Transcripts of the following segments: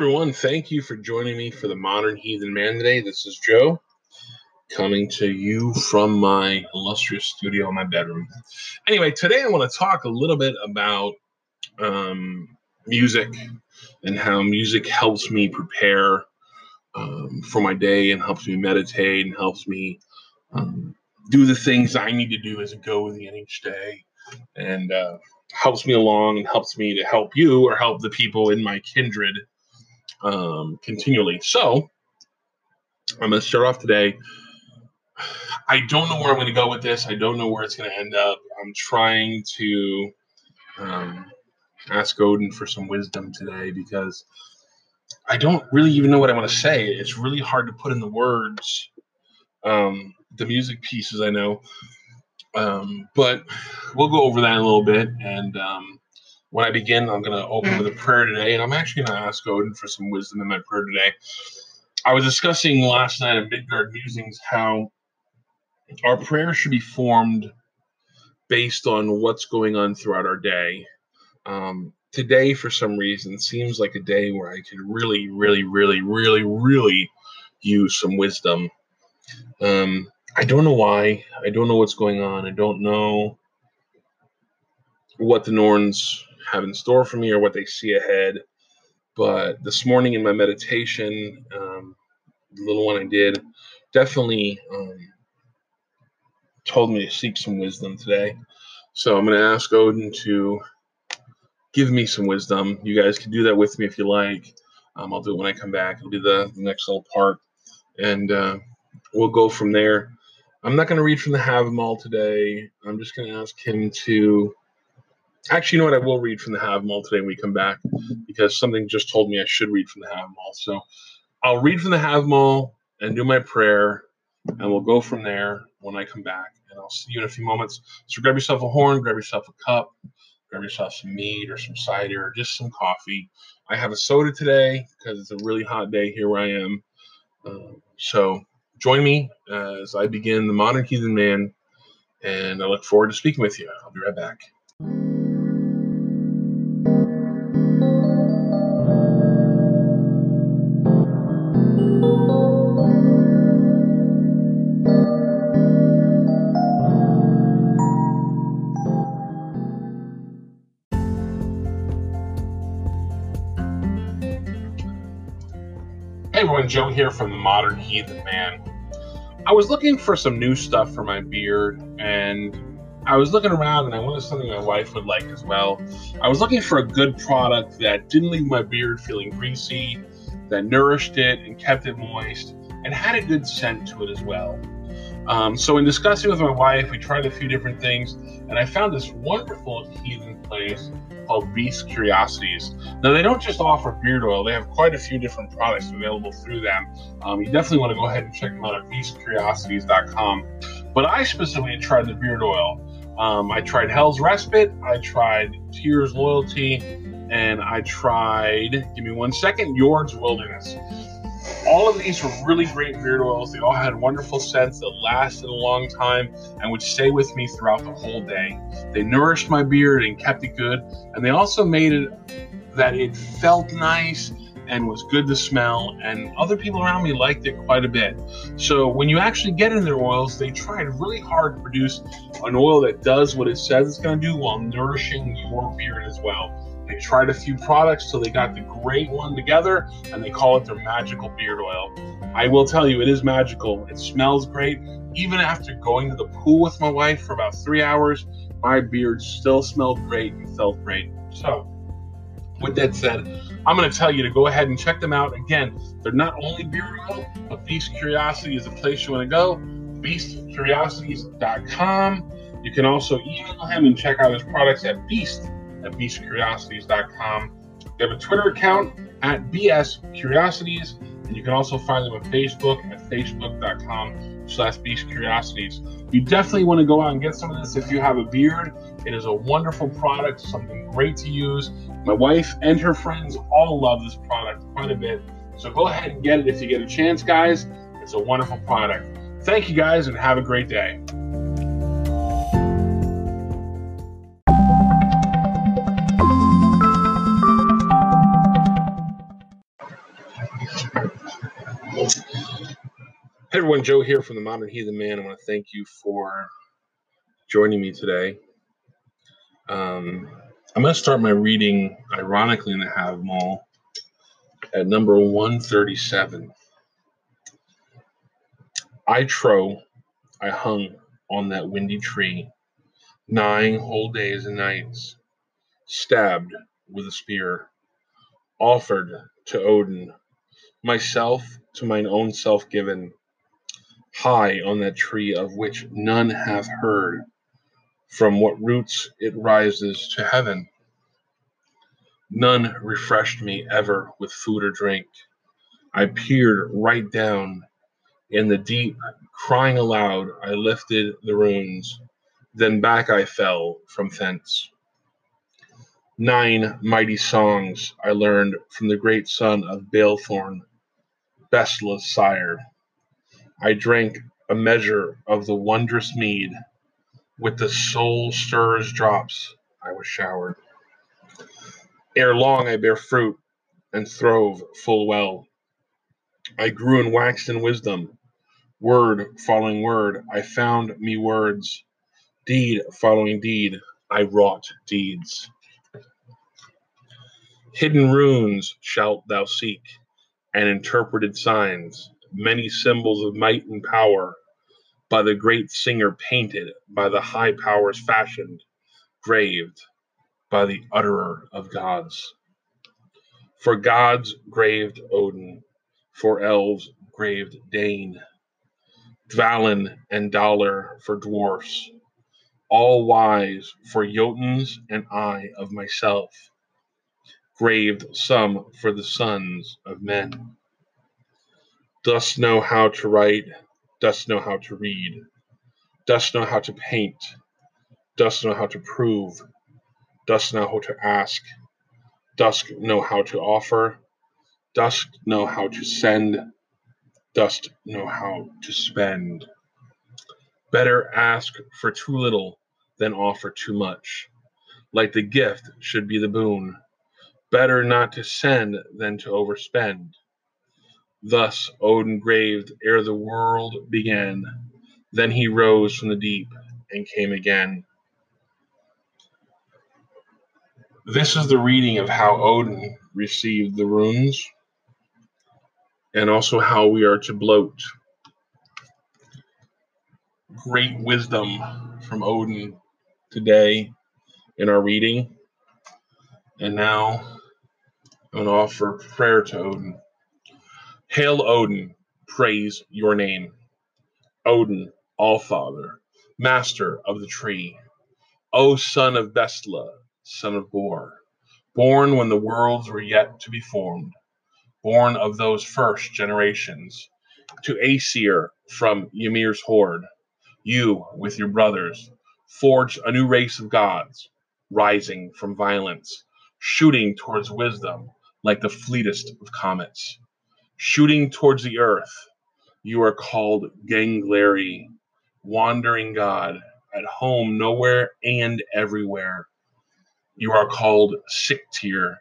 everyone. Thank you for joining me for the Modern Heathen Man today. This is Joe coming to you from my illustrious studio in my bedroom. Anyway, today I want to talk a little bit about um, music and how music helps me prepare um, for my day and helps me meditate and helps me um, do the things I need to do as a go with within each day and uh, helps me along and helps me to help you or help the people in my kindred um, continually. So I'm going to start off today. I don't know where I'm going to go with this. I don't know where it's going to end up. I'm trying to um, ask Odin for some wisdom today because I don't really even know what I want to say. It's really hard to put in the words. Um, the music pieces I know, um, but we'll go over that in a little bit. And um, when I begin, I'm going to open with a prayer today, and I'm actually going to ask Odin for some wisdom in my prayer today. I was discussing last night at Midgard Musings how our prayer should be formed based on what's going on throughout our day. Um, today, for some reason, seems like a day where I could really, really, really, really, really use some wisdom. Um, I don't know why. I don't know what's going on. I don't know what the Norns have in store for me or what they see ahead. But this morning in my meditation, um, the little one I did definitely um, told me to seek some wisdom today. So I'm going to ask Odin to give me some wisdom. You guys can do that with me if you like. Um, I'll do it when I come back. It'll be the, next little part, and uh, we'll go from there. I'm not going to read from the Havamal today. I'm just going to ask him to. Actually, you know what? I will read from the Havamal today when we come back because something just told me I should read from the Havamal. So I'll read from the Havamal and do my prayer, and we'll go from there when I come back. And I'll see you in a few moments. So grab yourself a horn, grab yourself a cup, grab yourself some meat or some cider or just some coffee. I have a soda today because it's a really hot day here where I am. Uh, so join me as I begin the Modern Heathen Man, and I look forward to speaking with you. I'll be right back. Everyone, Joe here from the Modern Heathen Man. I was looking for some new stuff for my beard, and I was looking around, and I wanted something my wife would like as well. I was looking for a good product that didn't leave my beard feeling greasy, that nourished it and kept it moist, and had a good scent to it as well. Um, so, in discussing with my wife, we tried a few different things, and I found this wonderful heathen place Beast Curiosities. Now, they don't just offer beard oil, they have quite a few different products available through them. Um, you definitely want to go ahead and check them out at beastcuriosities.com. But I specifically tried the beard oil. Um, I tried Hell's Respite, I tried Tyr's Loyalty, and I tried, give me one second, Yord's Wilderness. All of these were really great beard oils. They all had wonderful scents that lasted a long time and would stay with me throughout the whole day. They nourished my beard and kept it good, and they also made it that it felt nice and was good to smell, and other people around me liked it quite a bit. So when you actually get in their oils, they tried really hard to produce an oil that does what it says it's going to do while nourishing your beard as well. They tried a few products till they got the great one together, and they call it their magical beard oil. I will tell you, it is magical. It smells great. Even after going to the pool with my wife for about three hours, my beard still smelled great and felt great. So, with that said, I'm going to tell you to go ahead and check them out. Again, they're not only beard oil, but Beast Curiosity is the place you want to go. BeastCuriosities.com. You can also email him and check out his products at Beast at BeastCuriosities.com. They have a Twitter account at BS Curiosities, and you can also find them on Facebook at Facebook.com slash beastcuriosities. You definitely want to go out and get some of this if you have a beard. It is a wonderful product, something great to use. My wife and her friends all love this product quite a bit. So go ahead and get it if you get a chance, guys. It's a wonderful product. Thank you, guys, and have a great day. Everyone, Joe here from the Modern Heathen Man. I want to thank you for joining me today. Um, I'm going to start my reading, ironically, in the Havamal at number 137. I trow I hung on that windy tree nine whole days and nights, stabbed with a spear, offered to Odin, myself to mine own self given high on that tree of which none hath heard, from what roots it rises to heaven. None refreshed me ever with food or drink. I peered right down in the deep, crying aloud, I lifted the runes, then back I fell from thence. Nine mighty songs I learned from the great son of Balethorn, Bestla's sire. I drank a measure of the wondrous mead. With the soul stirs drops I was showered. Ere long I bear fruit and throve full well. I grew and waxed in wisdom. Word following word, I found me words. Deed following deed, I wrought deeds. Hidden runes shalt thou seek, and interpreted signs many symbols of might and power by the great singer painted, by the high powers fashioned, graved by the utterer of gods. For gods graved Odin, for elves graved Dain, Dvalin and Dollar for dwarfs, all wise for Jotuns and I of myself, graved some for the sons of men dost know how to write, dost know how to read, dost know how to paint, dost know how to prove, dost know how to ask, dost know how to offer, dost know how to send, dost know how to spend. Better ask for too little than offer too much. Like the gift should be the boon. Better not to send than to overspend. Thus Odin graved ere the world began. Then he rose from the deep and came again. This is the reading of how Odin received the runes and also how we are to blot. Great wisdom from Odin today in our reading. And now I'm going to offer prayer to Odin. Hail Odin, praise your name. Odin, All Father, master of the tree. O son of Bestla, son of Bor, born when the worlds were yet to be formed, born of those first generations, to Aesir from Ymir's horde, you, with your brothers, forged a new race of gods, rising from violence, shooting towards wisdom like the fleetest of comets shooting towards the earth. You are called Gangleri, wandering God, at home nowhere and everywhere. You are called Sigtyr,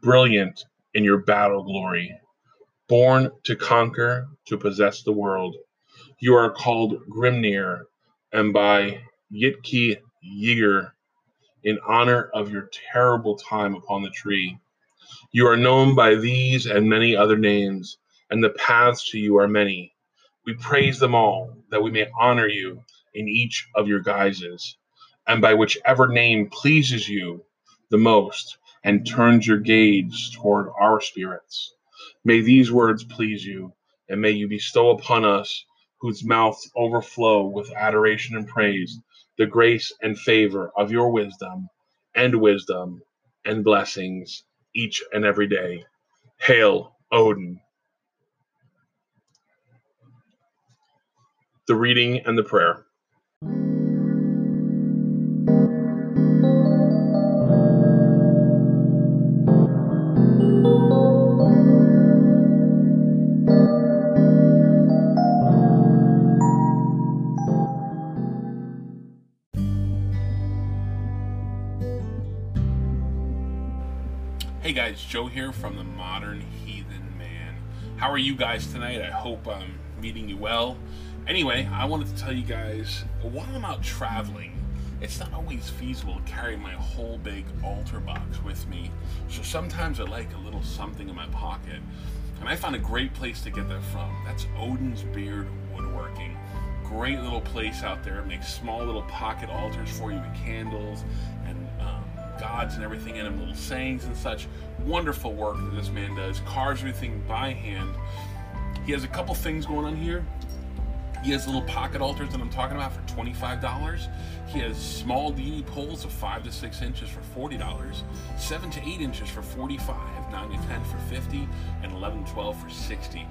brilliant in your battle glory, born to conquer, to possess the world. You are called Grimnir, and by Yitki Yiger, in honor of your terrible time upon the tree. You are known by these and many other names, and the paths to you are many. We praise them all, that we may honor you in each of your guises, and by whichever name pleases you the most and turns your gaze toward our spirits. May these words please you, and may you bestow upon us, whose mouths overflow with adoration and praise, the grace and favor of your wisdom and wisdom and blessings each and every day. Hail, Odin. The reading and the prayer. Joe here from the Modern heathen man. How are you guys tonight? I hope I'm meeting you well. Anyway, I wanted to tell you guys while I'm out traveling, it's not always feasible to carry my whole big altar box with me. So sometimes I like a little something in my pocket. And I found a great place to get that from. That's Odin's Beard Woodworking. Great little place out there. It makes small little pocket altars for you with candles and gods and everything in them, little sayings and such. Wonderful work that this man does. Carves everything by hand. He has a couple things going on here. He has little pocket altars that I'm talking about for $25. He has small deity poles of 5 to 6 inches for $40, 7 to 8 inches for 45, 9 to 10 for 50, and 11 to 12 for 60.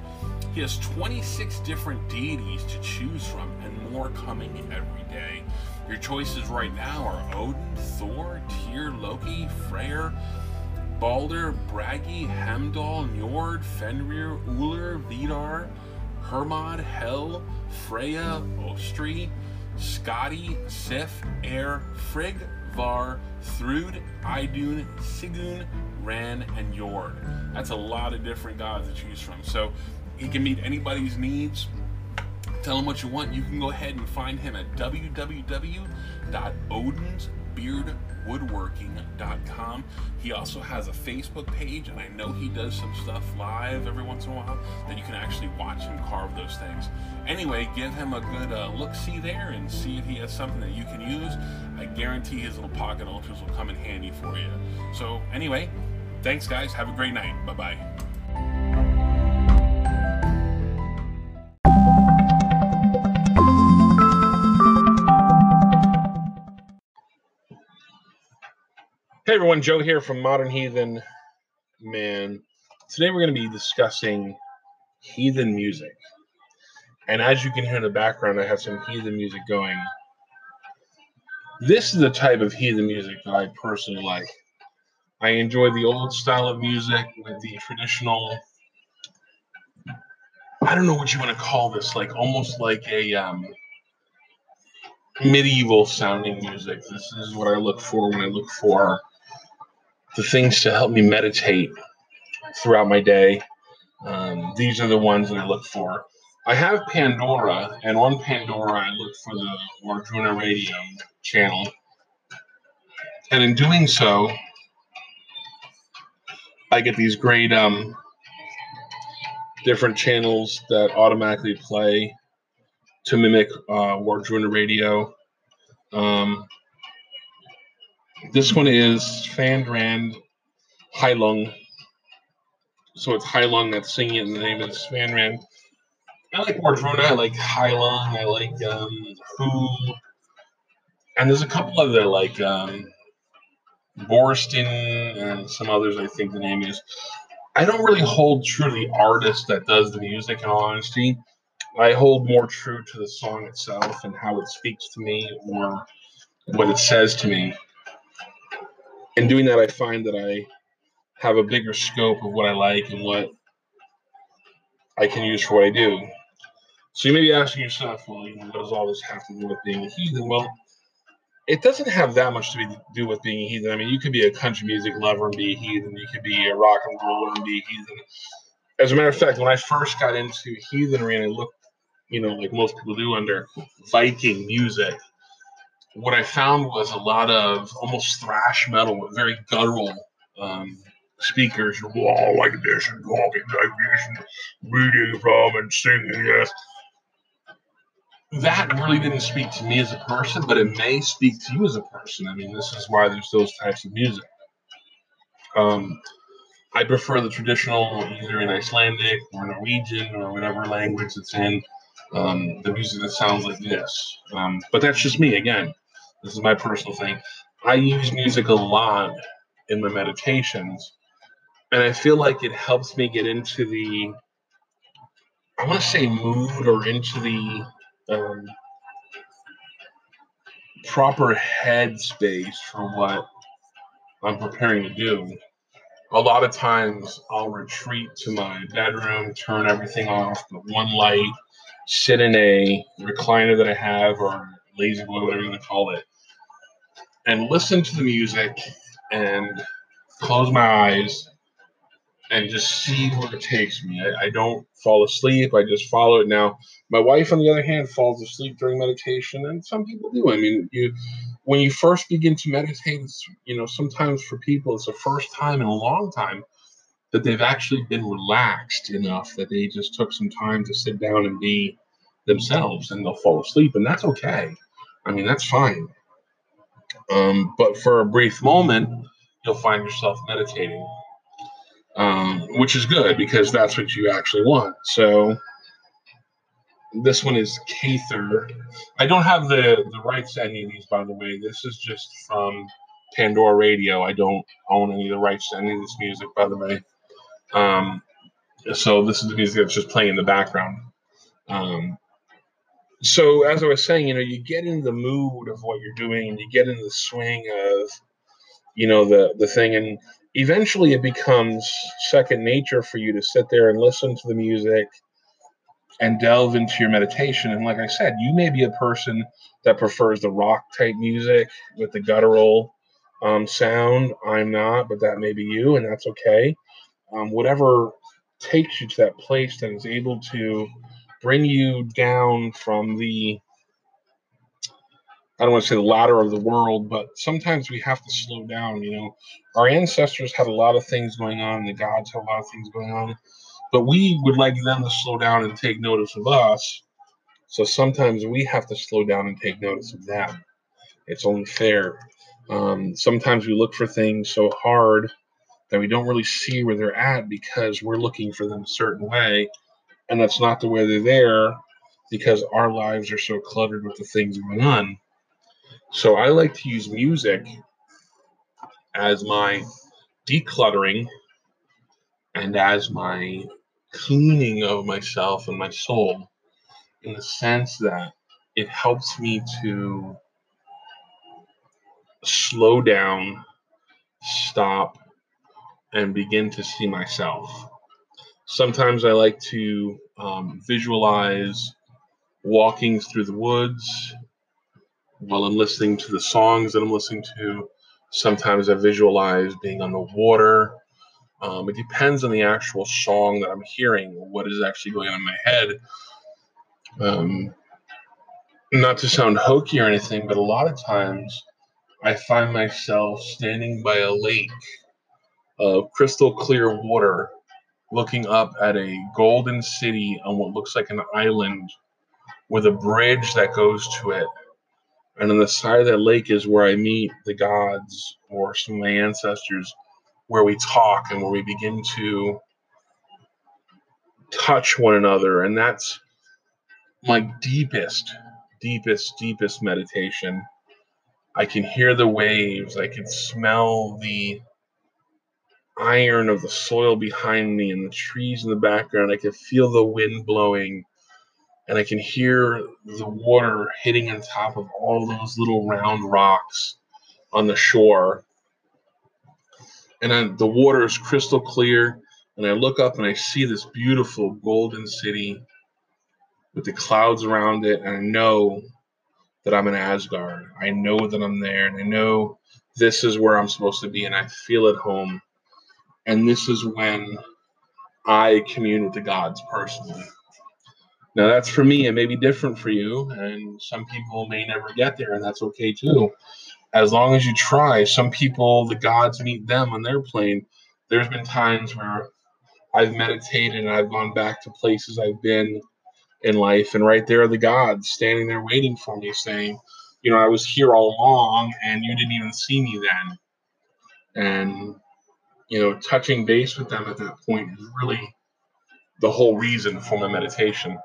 He has 26 different deities to choose from and more coming every day. Your choices right now are Odin, Thor, Tyr, Loki, Freyr, Balder, Bragi, Heimdall, Njord, Fenrir, Uller, Vidar, Hermod, Hel, Freya, Ostri, Skadi, Sif, Eir, Frigg, Var, Thrud, Idun, Sigyn, Ran, and Njord. That's a lot of different gods to choose from. So he can meet anybody's needs. Tell him what you want. You can go ahead and find him at www.odinsbeardwoodworking.com. He also has a Facebook page, and I know he does some stuff live every once in a while that you can actually watch him carve those things. Anyway, give him a good uh, look see there and see if he has something that you can use. I guarantee his little pocket altars will come in handy for you. So, anyway, thanks, guys. Have a great night. Bye bye. Hey everyone, Joe here from Modern Heathen Man. Today we're going to be discussing heathen music. And as you can hear in the background, I have some heathen music going. This is the type of heathen music that I personally like. I enjoy the old style of music with the traditional, I don't know what you want to call this, like almost like a um, medieval sounding music. This is what I look for when I look for the things to help me meditate throughout my day. Um, these are the ones that I look for. I have Pandora, and on Pandora, I look for the Wardruna Radio channel. And in doing so, I get these great um, different channels that automatically play to mimic uh, Wardruna Radio. Um, this one is Fandrand Heilung. So it's Heilung that's singing it, and the name is Fandrand. I like Wardruna, I like Heilung, I like um, Who. And there's a couple other like um, Borston and some others, I think the name is. I don't really hold true to the artist that does the music, in all honesty. I hold more true to the song itself and how it speaks to me or what it says to me in doing that, I find that I have a bigger scope of what I like and what I can use for what I do. So you may be asking yourself, well, you know, what does all this have to do with being a heathen? Well, it doesn't have that much to be, do with being a heathen. I mean, you could be a country music lover and be a heathen. You could be a rock and roller and be a heathen. As a matter of fact, when I first got into heathenry and I looked, you know, like most people do under Viking music, what I found was a lot of almost thrash metal with very guttural um, speakers. Wall like this and talking like this and reading from and singing. Yes. That really didn't speak to me as a person, but it may speak to you as a person. I mean, this is why there's those types of music. Um, I prefer the traditional, either in Icelandic or Norwegian or whatever language it's in, um, the music that sounds like this. Um, but that's just me again. This is my personal thing. I use music a lot in my meditations, and I feel like it helps me get into the, I want to say mood or into the um, proper headspace for what I'm preparing to do. A lot of times I'll retreat to my bedroom, turn everything off, but one light, sit in a recliner that I have or lazy boy, whatever you want to call it, and listen to the music and close my eyes and just see where it takes me. I, I, don't fall asleep. I just follow it. Now, my wife, on the other hand, falls asleep during meditation, and some people do. I mean, you when you first begin to meditate, you know, sometimes for people it's the first time in a long time that they've actually been relaxed enough that they just took some time to sit down and be themselves, and they'll fall asleep, and that's okay. I mean, that's fine. Um, but for a brief moment, you'll find yourself meditating um, which is good because that's what you actually want. So this one is Cather. I don't have the, the rights to any of these, by the way. This is just from Pandora Radio. I don't own any of the rights to any of this music, by the way. Um, so this is the music that's just playing in the background. Um, so as I was saying, you know, you get in the mood of what you're doing, and you get in the swing of, you know, the the thing, and eventually it becomes second nature for you to sit there and listen to the music and delve into your meditation. And like I said, you may be a person that prefers the rock type music with the guttural um, sound. I'm not, but that may be you, and that's okay. Um, whatever takes you to that place that is able to bring you down from the I don't want to say the ladder of the world, but sometimes we have to slow down. You know, our ancestors had a lot of things going on, the gods had a lot of things going on, but we would like them to slow down and take notice of us. So sometimes we have to slow down and take notice of them. It's only fair. Um, sometimes we look for things so hard that we don't really see where they're at because we're looking for them a certain way, and that's not the way they're there because our lives are so cluttered with the things going on. So I like to use music as my decluttering and as my cleaning of myself and my soul in the sense that it helps me to slow down, stop, and begin to see myself. Sometimes I like to um, visualize walking through the woods while I'm listening to the songs that I'm listening to. Sometimes I visualize being on the water. Um, it depends on the actual song that I'm hearing, what is actually going on in my head. Um, not to sound hokey or anything, but a lot of times I find myself standing by a lake of crystal clear water, looking up at a golden city on what looks like an island with a bridge that goes to it and on the side of that lake is where I meet the gods or some of my ancestors, where we talk and where we begin to touch one another. And that's my deepest, deepest, deepest meditation. I can hear the waves, I can smell the iron of the soil behind me and the trees in the background. I can feel the wind blowing and I can hear the water hitting on top of all those little round rocks on the shore. And then the water is crystal clear, and I look up and I see this beautiful golden city with the clouds around it, and I know that I'm in Asgard. I know that I'm there, and I know this is where I'm supposed to be, and I feel at home. And this is when I commune with the gods personally. Now that's for me. It may be different for you, and some people may never get there, and that's okay too. As long as you try. Some people, the gods meet them on their plane. There's been times where I've meditated and I've gone back to places I've been in life, and right there are the gods standing there waiting for me, saying, "You know, I was here all along, and you didn't even see me then." And you know, touching base with them at that point is really the whole reason for my meditation.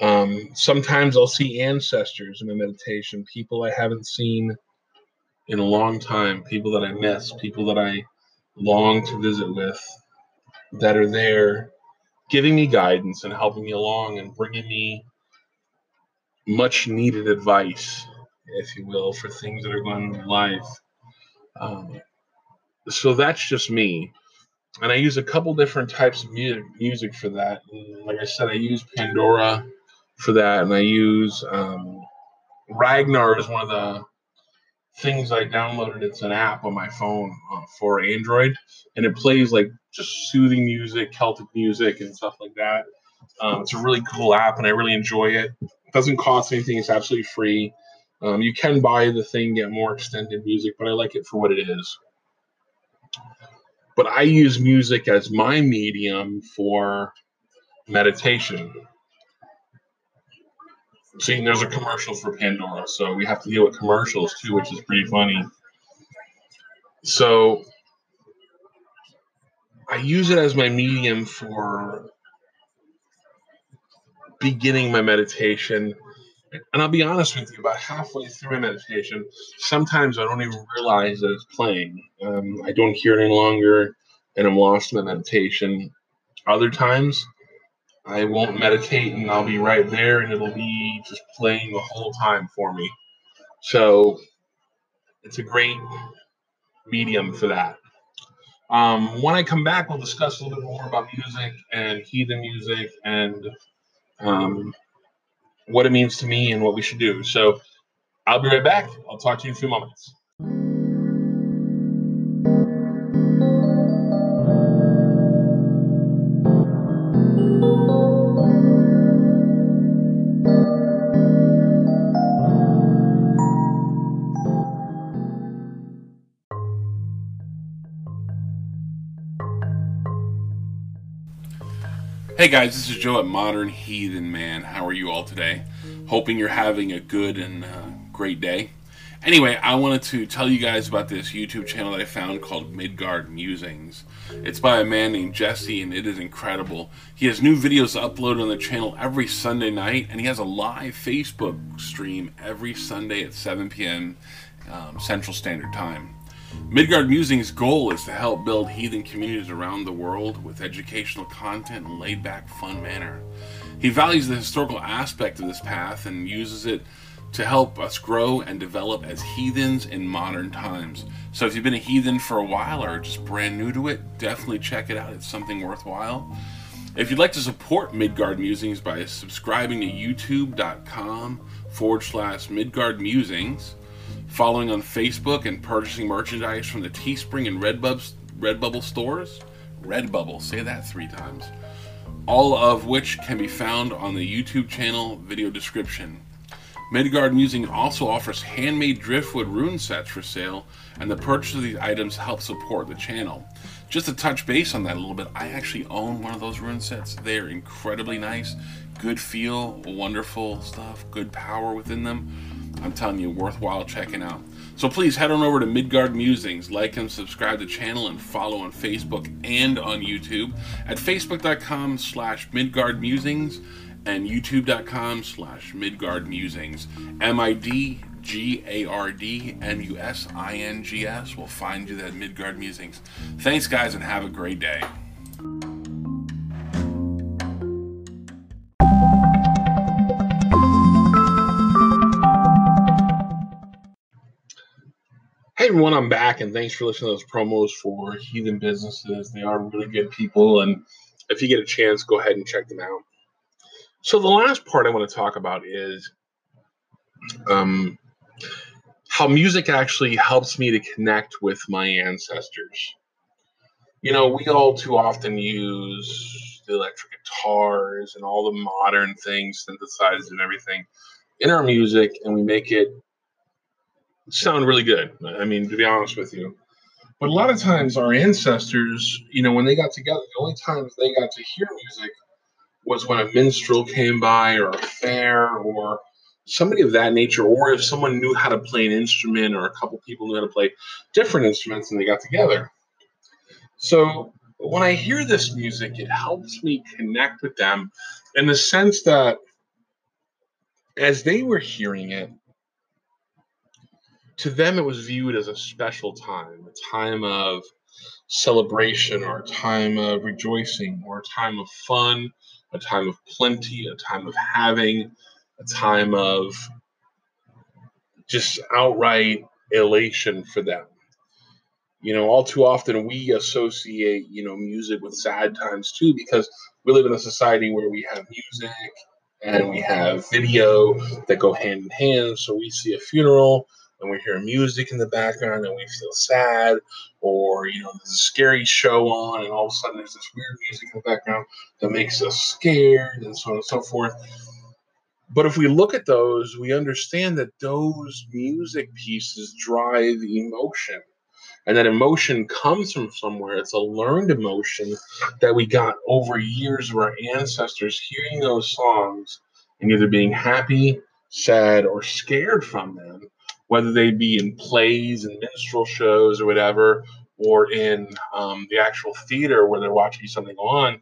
Um, sometimes I'll see ancestors in my meditation, people I haven't seen in a long time, people that I miss, people that I long to visit with, that are there giving me guidance and helping me along and bringing me much needed advice, if you will, for things that are going on in life. Um, so that's just me. And I use a couple different types of music, music for that. And like I said, I use Pandora for that, and I use um, Ragnar is one of the things I downloaded. It's an app on my phone uh, for Android, and it plays like just soothing music, Celtic music, and stuff like that. Um, it's a really cool app, and I really enjoy it. It doesn't cost anything; it's absolutely free. Um, you can buy the thing, get more extended music, but I like it for what it is. But I use music as my medium for meditation. See, there's a commercial for Pandora, so we have to deal with commercials too, which is pretty funny. So I use it as my medium for beginning my meditation. And I'll be honest with you, about halfway through my meditation, sometimes I don't even realize that it's playing. Um, I don't hear it any longer, and I'm lost in my meditation. Other times, I won't meditate and I'll be right there and it'll be just playing the whole time for me. So it's a great medium for that. Um, when I come back, we'll discuss a little bit more about music and heathen music and um, what it means to me and what we should do. So I'll be right back. I'll talk to you in a few moments. Hey guys, this is Joe at Modern Heathen Man. How are you all today? Hoping you're having a good and uh, great day. Anyway, I wanted to tell you guys about this YouTube channel that I found called Midgard Musings. It's by a man named Jesse, and it is incredible. He has new videos uploaded on the channel every Sunday night, and he has a live Facebook stream every Sunday at 7 p.m. Um, Central Standard Time. Midgard Musing's goal is to help build heathen communities around the world with educational content and laid back, fun manner. He values the historical aspect of this path and uses it to help us grow and develop as heathens in modern times. So if you've been a heathen for a while or just brand new to it, definitely check it out. It's something worthwhile. If you'd like to support Midgard Musings by subscribing to youtube.com forward slash Midgard Musings, following on Facebook, and purchasing merchandise from the Teespring and Redbubble, Redbubble stores. Redbubble, say that three times. All of which can be found on the YouTube channel video description. Midgard Musing also offers handmade driftwood rune sets for sale, and the purchase of these items helps support the channel. Just to touch base on that a little bit, I actually own one of those rune sets. They are incredibly nice, good feel, wonderful stuff, good power within them. I'm telling you, worthwhile checking out. So please head on over to Midgard Musings, like and subscribe to the channel, and follow on Facebook and on YouTube at facebook.com slash Midgard Musings and youtube.com slash Midgard Musings. M-I-D G A R D M U S I N G S will find you at Midgard Musings. Thanks, guys, and have a great day. Hey everyone, I'm back and thanks for listening to those promos for Heathen Businesses. They are really good people, and if you get a chance, go ahead and check them out. So, the last part I want to talk about is um, how music actually helps me to connect with my ancestors. You know, we all too often use the electric guitars and all the modern things, synthesizers and everything in our music, and we make it sound really good. I mean, to be honest with you. But a lot of times, our ancestors, you know, when they got together, the only times they got to hear music was when a minstrel came by, or a fair, or somebody of that nature, or if someone knew how to play an instrument, or a couple people knew how to play different instruments and they got together. So when I hear this music, it helps me connect with them in the sense that as they were hearing it, to them it was viewed as a special time, a time of celebration or a time of rejoicing or a time of fun, a time of plenty, a time of having, a time of just outright elation for them. You know, all too often we associate, you know, music with sad times too, because we live in a society where we have music and we have video that go hand in hand. So we see a funeral and we hear music in the background and we feel sad, or you know, there's a scary show on, and all of a sudden there's this weird music in the background that makes us scared, and so on and so forth. But if we look at those, we understand that those music pieces drive emotion. And that emotion comes from somewhere. It's a learned emotion that we got over years of our ancestors hearing those songs and either being happy, sad, or scared from them whether they be in plays and minstrel shows or whatever, or in um, the actual theater where they're watching something on,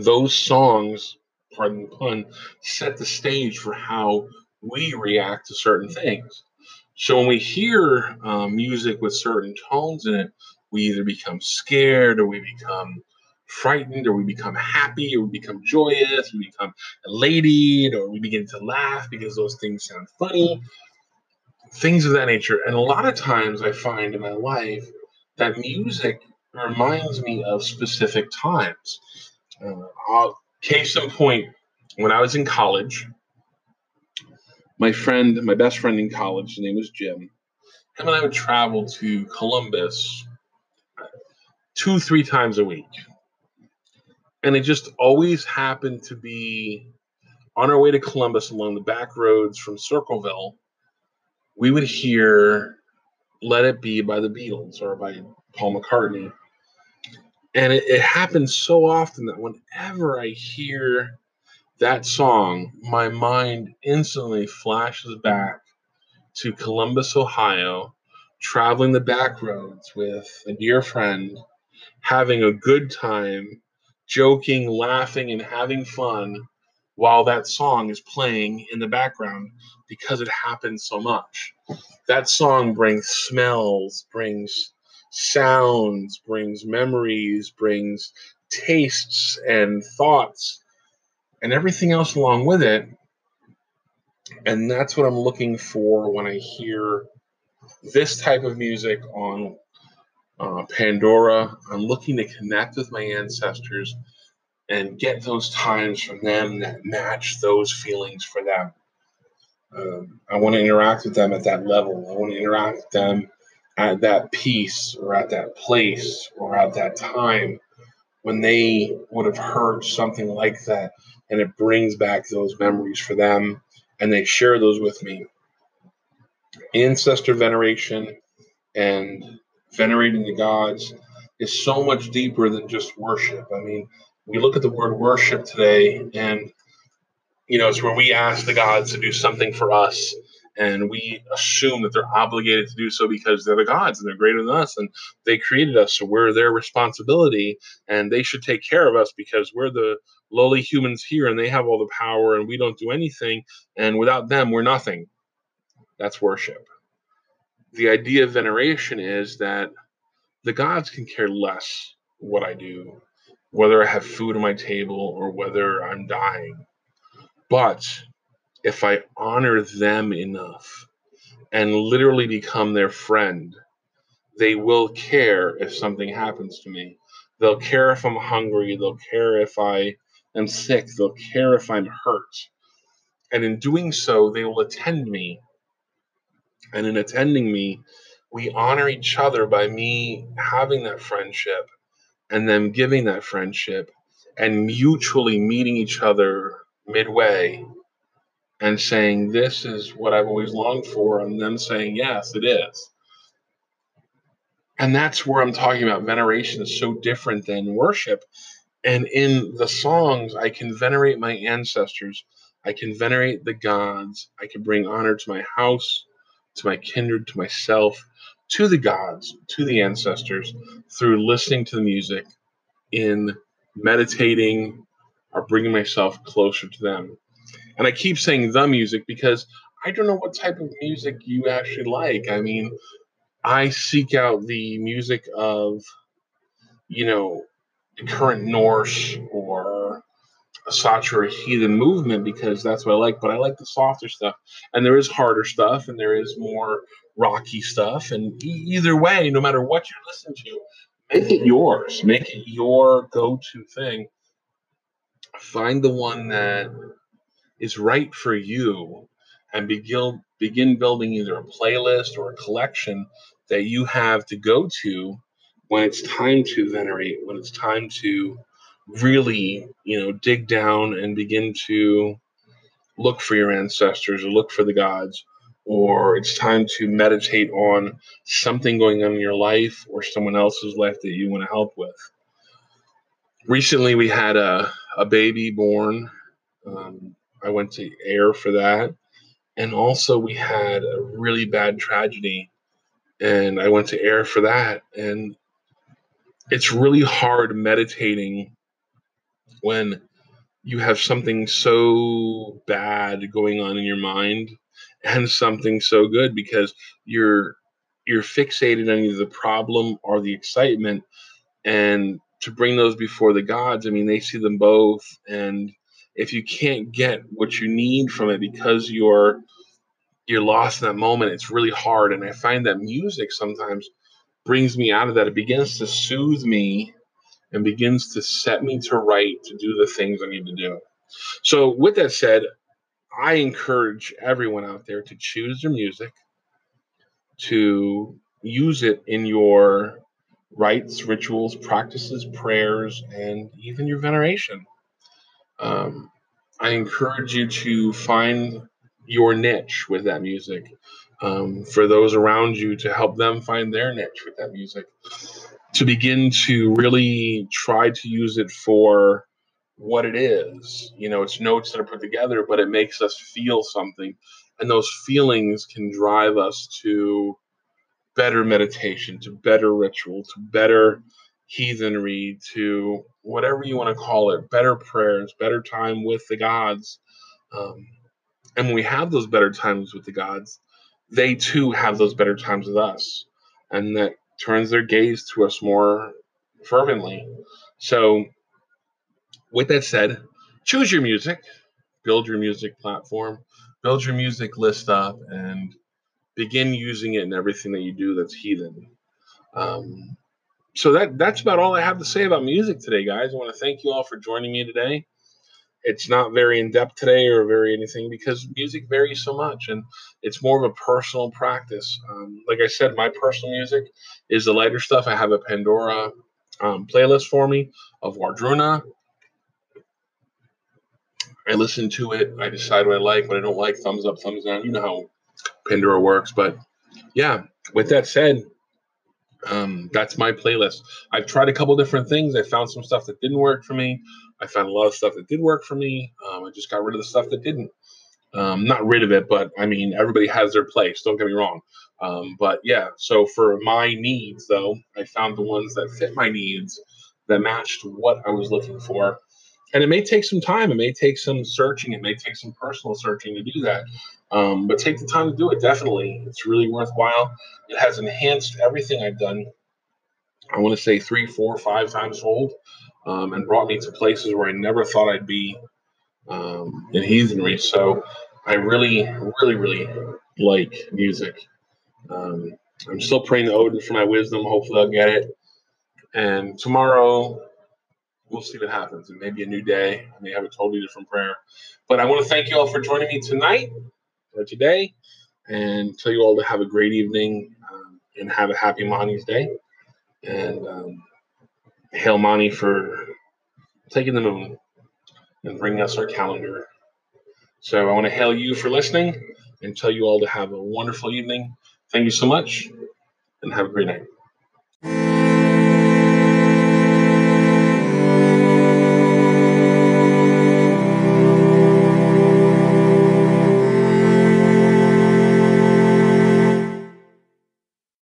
those songs, pardon the pun, set the stage for how we react to certain things. So when we hear um, music with certain tones in it, we either become scared or we become frightened or we become happy or we become joyous, we become elated or we begin to laugh because those things sound funny things of that nature. And a lot of times I find in my life that music reminds me of specific times. Uh, case in point, when I was in college, my friend, my best friend in college, his name was Jim, him and I would travel to Columbus two, three times a week. And it just always happened to be on our way to Columbus along the back roads from Circleville we would hear Let It Be by the Beatles or by Paul McCartney. And it, it happens so often that whenever I hear that song, my mind instantly flashes back to Columbus, Ohio, traveling the back roads with a dear friend, having a good time, joking, laughing, and having fun while that song is playing in the background because it happens so much. That song brings smells, brings sounds, brings memories, brings tastes and thoughts and everything else along with it. And that's what I'm looking for when I hear this type of music on uh, Pandora. I'm looking to connect with my ancestors and get those times from them that match those feelings for them. Um, I want to interact with them at that level. I want to interact with them at that piece or at that place or at that time when they would have heard something like that and it brings back those memories for them and they share those with me. Ancestor veneration and venerating the gods is so much deeper than just worship. I mean, we look at the word worship today and you know it's where we ask the gods to do something for us and we assume that they're obligated to do so because they're the gods and they're greater than us and they created us so we're their responsibility and they should take care of us because we're the lowly humans here and they have all the power and we don't do anything and without them we're nothing. That's worship. The idea of veneration is that the gods can care less what i do whether I have food on my table or whether I'm dying. But if I honor them enough and literally become their friend, they will care if something happens to me. They'll care if I'm hungry. They'll care if I am sick. They'll care if I'm hurt. And in doing so, they will attend me. And in attending me, we honor each other by me having that friendship and them giving that friendship and mutually meeting each other midway and saying, This is what I've always longed for, and them saying, Yes, it is. And that's where I'm talking about veneration is so different than worship. And in the songs, I can venerate my ancestors. I can venerate the gods. I can bring honor to my house, to my kindred, to myself to the gods, to the ancestors through listening to the music, in meditating, or bringing myself closer to them. And I keep saying the music because I don't know what type of music you actually like. I mean, I seek out the music of, you know, the current Norse or a Sacher heathen movement because that's what I like. But I like the softer stuff, and there is harder stuff, and there is more rocky stuff. And e- either way, no matter what you listen to, make it yours. Make it your go-to thing. Find the one that is right for you, and begin begin building either a playlist or a collection that you have to go to when it's time to venerate, when it's time to really, you know, dig down and begin to look for your ancestors or look for the gods, or it's time to meditate on something going on in your life or someone else's life that you want to help with. Recently, we had a, a baby born. Um, I went to Eir for that. And also, we had a really bad tragedy, and I went to Eir for that. And it's really hard meditating when you have something so bad going on in your mind and something so good because you're you're fixated on either the problem or the excitement. And to bring those before the gods i mean they see them both. And if you can't get what you need from it because you're you're lost in that moment it's really hard. And i find that music sometimes brings me out of that. It begins to soothe me and begins to set me to right to do the things I need to do. So, with that said, I encourage everyone out there to choose their music, to use it in your rites, rituals, practices, prayers, and even your veneration. Um, I encourage you to find your niche with that music. Um, for those around you to help them find their niche with that music to begin to really try to use it for what it is. You know, it's notes that are put together, but it makes us feel something. And those feelings can drive us to better meditation, to better ritual, to better heathenry, to whatever you want to call it, better prayers, better time with the gods. Um, and when we have those better times with the gods, they too have those better times with us. And that turns their gaze to us more fervently. So, with that said, choose your music, build your music platform, build your music list up, and begin using it in everything that you do that's heathen. Um, so that that's about all I have to say about music today, guys. I want to thank you all for joining me today it's not very in depth today or very anything because music varies so much and it's more of a personal practice. Um, like I said, my personal music is the lighter stuff. I have a Pandora um, playlist for me of Wardruna. I listen to it. I decide what I like, what I don't like. Thumbs up, thumbs down. You know how Pandora works. But yeah, with that said, um, that's my playlist. I've tried a couple different things. I found some stuff that didn't work for me. I found a lot of stuff that did work for me. Um, I just got rid of the stuff that didn't. Um, not rid of it, but I mean, everybody has their place. Don't get me wrong. Um, but yeah, so for my needs, though, I found the ones that fit my needs that matched what I was looking for. And it may take some time. It may take some searching. It may take some personal searching to do that. Um, but take the time to do it. Definitely, it's really worthwhile. It has enhanced everything I've done. I want to say three, four, five times fold um, and brought me to places where I never thought I'd be um, in heathenry. So I really, really, really like music. Um, I'm still praying to Odin for my wisdom. Hopefully, I'll get it. And tomorrow, we'll see what happens. It may be a new day. I may have a totally different prayer. But I want to thank you all for joining me tonight or today and tell you all to have a great evening um, and have a happy Mani's Day. And um, hail Mani for taking the moon and bringing us our calendar. So I want to hail you for listening and tell you all to have a wonderful evening. Thank you so much and have a great night.